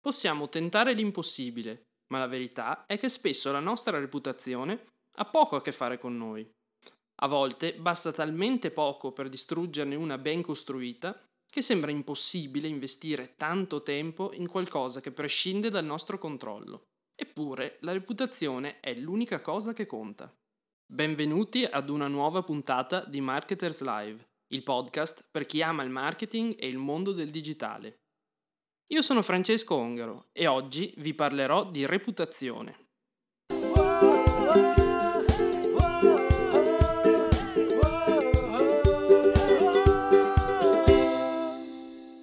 Possiamo tentare l'impossibile, ma la verità è che spesso la nostra reputazione ha poco a che fare con noi. A volte basta talmente poco per distruggerne una ben costruita che sembra impossibile investire tanto tempo in qualcosa che prescinde dal nostro controllo. Eppure la reputazione è l'unica cosa che conta. Benvenuti ad una nuova puntata di Marketers Live, il podcast per chi ama il marketing e il mondo del digitale. Io sono Francesco Ongaro e oggi vi parlerò di reputazione.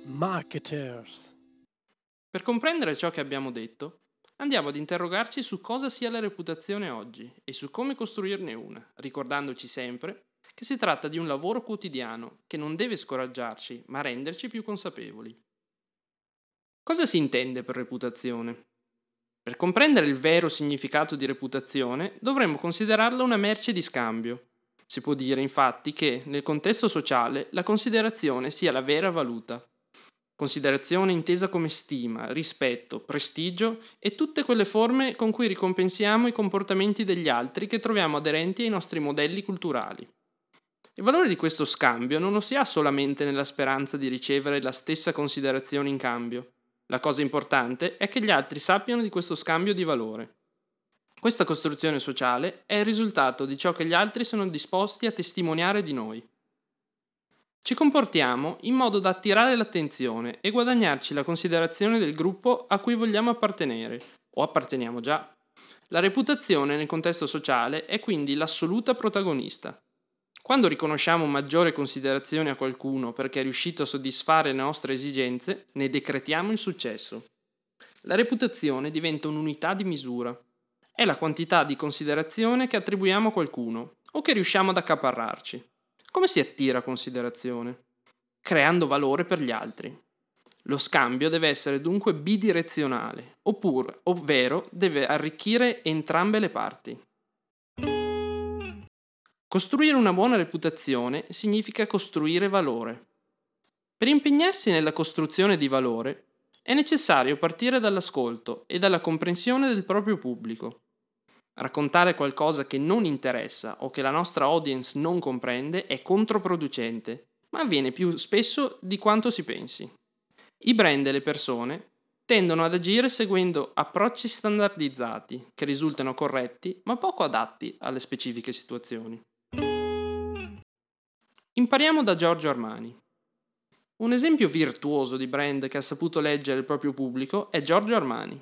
Marketers. Per comprendere ciò che abbiamo detto, andiamo ad interrogarci su cosa sia la reputazione oggi e su come costruirne una, ricordandoci sempre che si tratta di un lavoro quotidiano che non deve scoraggiarci, ma renderci più consapevoli. Cosa si intende per reputazione? Per comprendere il vero significato di reputazione dovremmo considerarla una merce di scambio. Si può dire infatti che nel contesto sociale la considerazione sia la vera valuta. Considerazione intesa come stima, rispetto, prestigio e tutte quelle forme con cui ricompensiamo i comportamenti degli altri che troviamo aderenti ai nostri modelli culturali. Il valore di questo scambio non lo si ha solamente nella speranza di ricevere la stessa considerazione in cambio, la cosa importante è che gli altri sappiano di questo scambio di valore. Questa costruzione sociale è il risultato di ciò che gli altri sono disposti a testimoniare di noi. Ci comportiamo in modo da attirare l'attenzione e guadagnarci la considerazione del gruppo a cui vogliamo appartenere, o apparteniamo già. La reputazione nel contesto sociale è quindi l'assoluta protagonista. Quando riconosciamo maggiore considerazione a qualcuno perché è riuscito a soddisfare le nostre esigenze, ne decretiamo il successo. La reputazione diventa un'unità di misura. È la quantità di considerazione che attribuiamo a qualcuno o che riusciamo ad accaparrarci. Come si attira considerazione? Creando valore per gli altri. Lo scambio deve essere dunque bidirezionale, oppure, ovvero deve arricchire entrambe le parti. Costruire una buona reputazione significa costruire valore. Per impegnarsi nella costruzione di valore è necessario partire dall'ascolto e dalla comprensione del proprio pubblico. Raccontare qualcosa che non interessa o che la nostra audience non comprende è controproducente, ma avviene più spesso di quanto si pensi. I brand e le persone tendono ad agire seguendo approcci standardizzati che risultano corretti ma poco adatti alle specifiche situazioni. Impariamo da Giorgio Armani. Un esempio virtuoso di brand che ha saputo leggere il proprio pubblico è Giorgio Armani.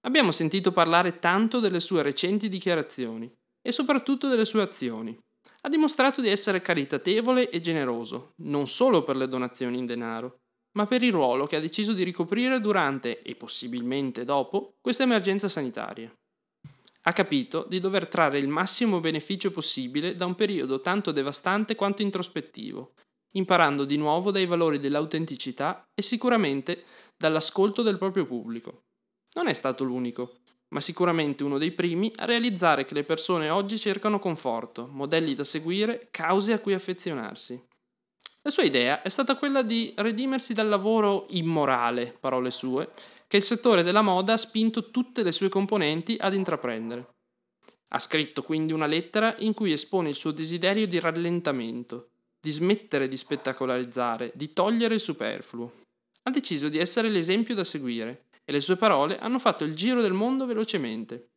Abbiamo sentito parlare tanto delle sue recenti dichiarazioni e soprattutto delle sue azioni. Ha dimostrato di essere caritatevole e generoso, non solo per le donazioni in denaro, ma per il ruolo che ha deciso di ricoprire durante e possibilmente dopo questa emergenza sanitaria ha capito di dover trarre il massimo beneficio possibile da un periodo tanto devastante quanto introspettivo, imparando di nuovo dai valori dell'autenticità e sicuramente dall'ascolto del proprio pubblico. Non è stato l'unico, ma sicuramente uno dei primi a realizzare che le persone oggi cercano conforto, modelli da seguire, cause a cui affezionarsi. La sua idea è stata quella di redimersi dal lavoro immorale, parole sue, che il settore della moda ha spinto tutte le sue componenti ad intraprendere. Ha scritto quindi una lettera in cui espone il suo desiderio di rallentamento, di smettere di spettacolarizzare, di togliere il superfluo. Ha deciso di essere l'esempio da seguire e le sue parole hanno fatto il giro del mondo velocemente.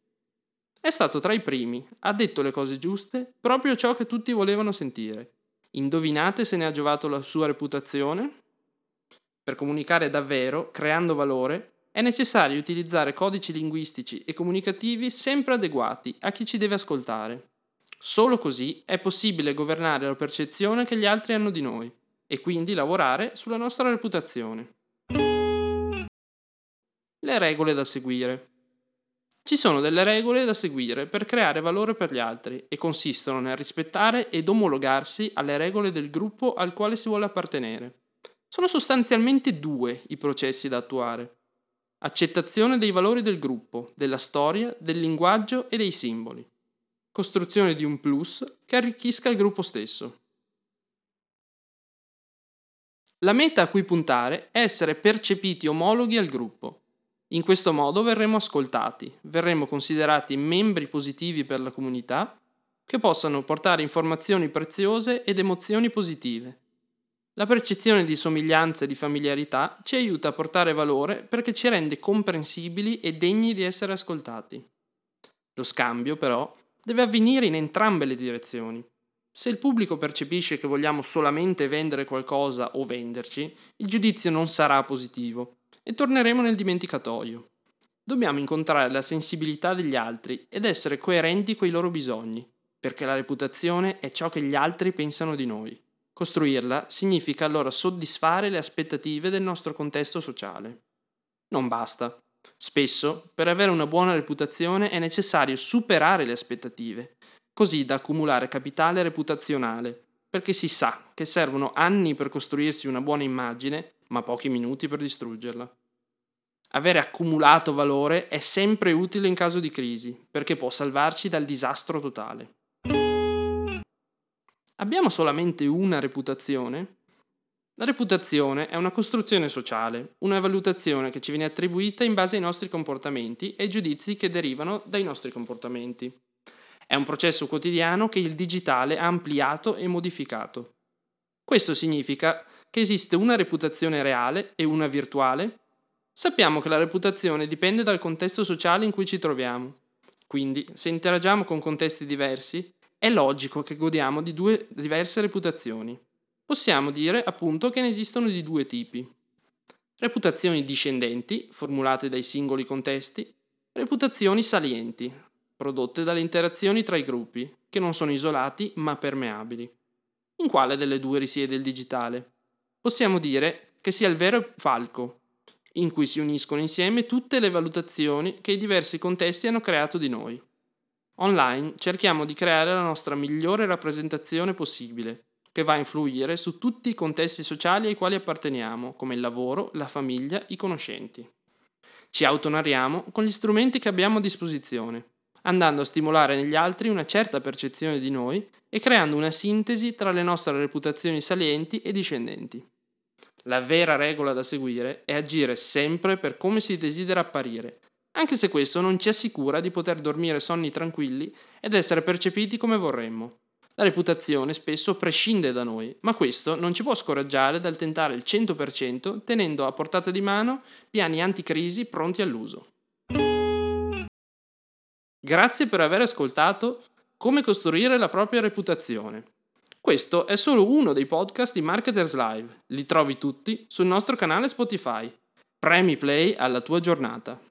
È stato tra i primi, ha detto le cose giuste, proprio ciò che tutti volevano sentire. Indovinate se ne ha giovato la sua reputazione? Per comunicare davvero, creando valore, è necessario utilizzare codici linguistici e comunicativi sempre adeguati a chi ci deve ascoltare. Solo così è possibile governare la percezione che gli altri hanno di noi e quindi lavorare sulla nostra reputazione. Le regole da seguire. Ci sono delle regole da seguire per creare valore per gli altri e consistono nel rispettare ed omologarsi alle regole del gruppo al quale si vuole appartenere. Sono sostanzialmente due i processi da attuare accettazione dei valori del gruppo, della storia, del linguaggio e dei simboli, costruzione di un plus che arricchisca il gruppo stesso. La meta a cui puntare è essere percepiti omologhi al gruppo, In questo modo verremo ascoltati, verremo considerati membri positivi per la comunità che possano portare informazioni preziose ed emozioni positive. La percezione di somiglianza e di familiarità ci aiuta a portare valore perché ci rende comprensibili e degni di essere ascoltati. Lo scambio, però, deve avvenire in entrambe le direzioni. Se il pubblico percepisce che vogliamo solamente vendere qualcosa o venderci, il giudizio non sarà positivo e torneremo nel dimenticatoio. Dobbiamo incontrare la sensibilità degli altri ed essere coerenti coi loro bisogni perché la reputazione è ciò che gli altri pensano di noi. Costruirla significa allora soddisfare le aspettative del nostro contesto sociale. Non basta. Spesso, per avere una buona reputazione è necessario superare le aspettative, così da accumulare capitale reputazionale, perché si sa che servono anni per costruirsi una buona immagine, ma pochi minuti per distruggerla. Avere accumulato valore è sempre utile in caso di crisi, perché può salvarci dal disastro totale. Abbiamo solamente una reputazione? La reputazione è una costruzione sociale, una valutazione che ci viene attribuita in base ai nostri comportamenti e ai giudizi che derivano dai nostri comportamenti. È un processo quotidiano che il digitale ha ampliato e modificato. Questo significa che esiste una reputazione reale e una virtuale? Sappiamo che la reputazione dipende dal contesto sociale in cui ci troviamo. Quindi, se interagiamo con contesti diversi, è logico che godiamo di due diverse reputazioni. Possiamo dire appunto che ne esistono di due tipi. Reputazioni discendenti, formulate dai singoli contesti, reputazioni salienti, prodotte dalle interazioni tra i gruppi, che non sono isolati ma permeabili. In quale delle due risiede il digitale? Possiamo dire che sia il vero falco, in cui si uniscono insieme tutte le valutazioni che i diversi contesti hanno creato di noi. Online cerchiamo di creare la nostra migliore rappresentazione possibile, che va a influire su tutti i contesti sociali ai quali apparteniamo, come il lavoro, la famiglia, i conoscenti. Ci autonariamo con gli strumenti che abbiamo a disposizione, andando a stimolare negli altri una certa percezione di noi e creando una sintesi tra le nostre reputazioni salienti e discendenti. La vera regola da seguire è agire sempre per come si desidera apparire, anche se questo non ci assicura di poter dormire sonni tranquilli ed essere percepiti come vorremmo. La reputazione spesso prescinde da noi, ma questo non ci può scoraggiare dal tentare il 100% tenendo a portata di mano piani anticrisi pronti all'uso. Grazie per aver ascoltato Come costruire la propria reputazione. Questo è solo uno dei podcast di Marketers Live. Li trovi tutti sul nostro canale Spotify. Premi play alla tua giornata.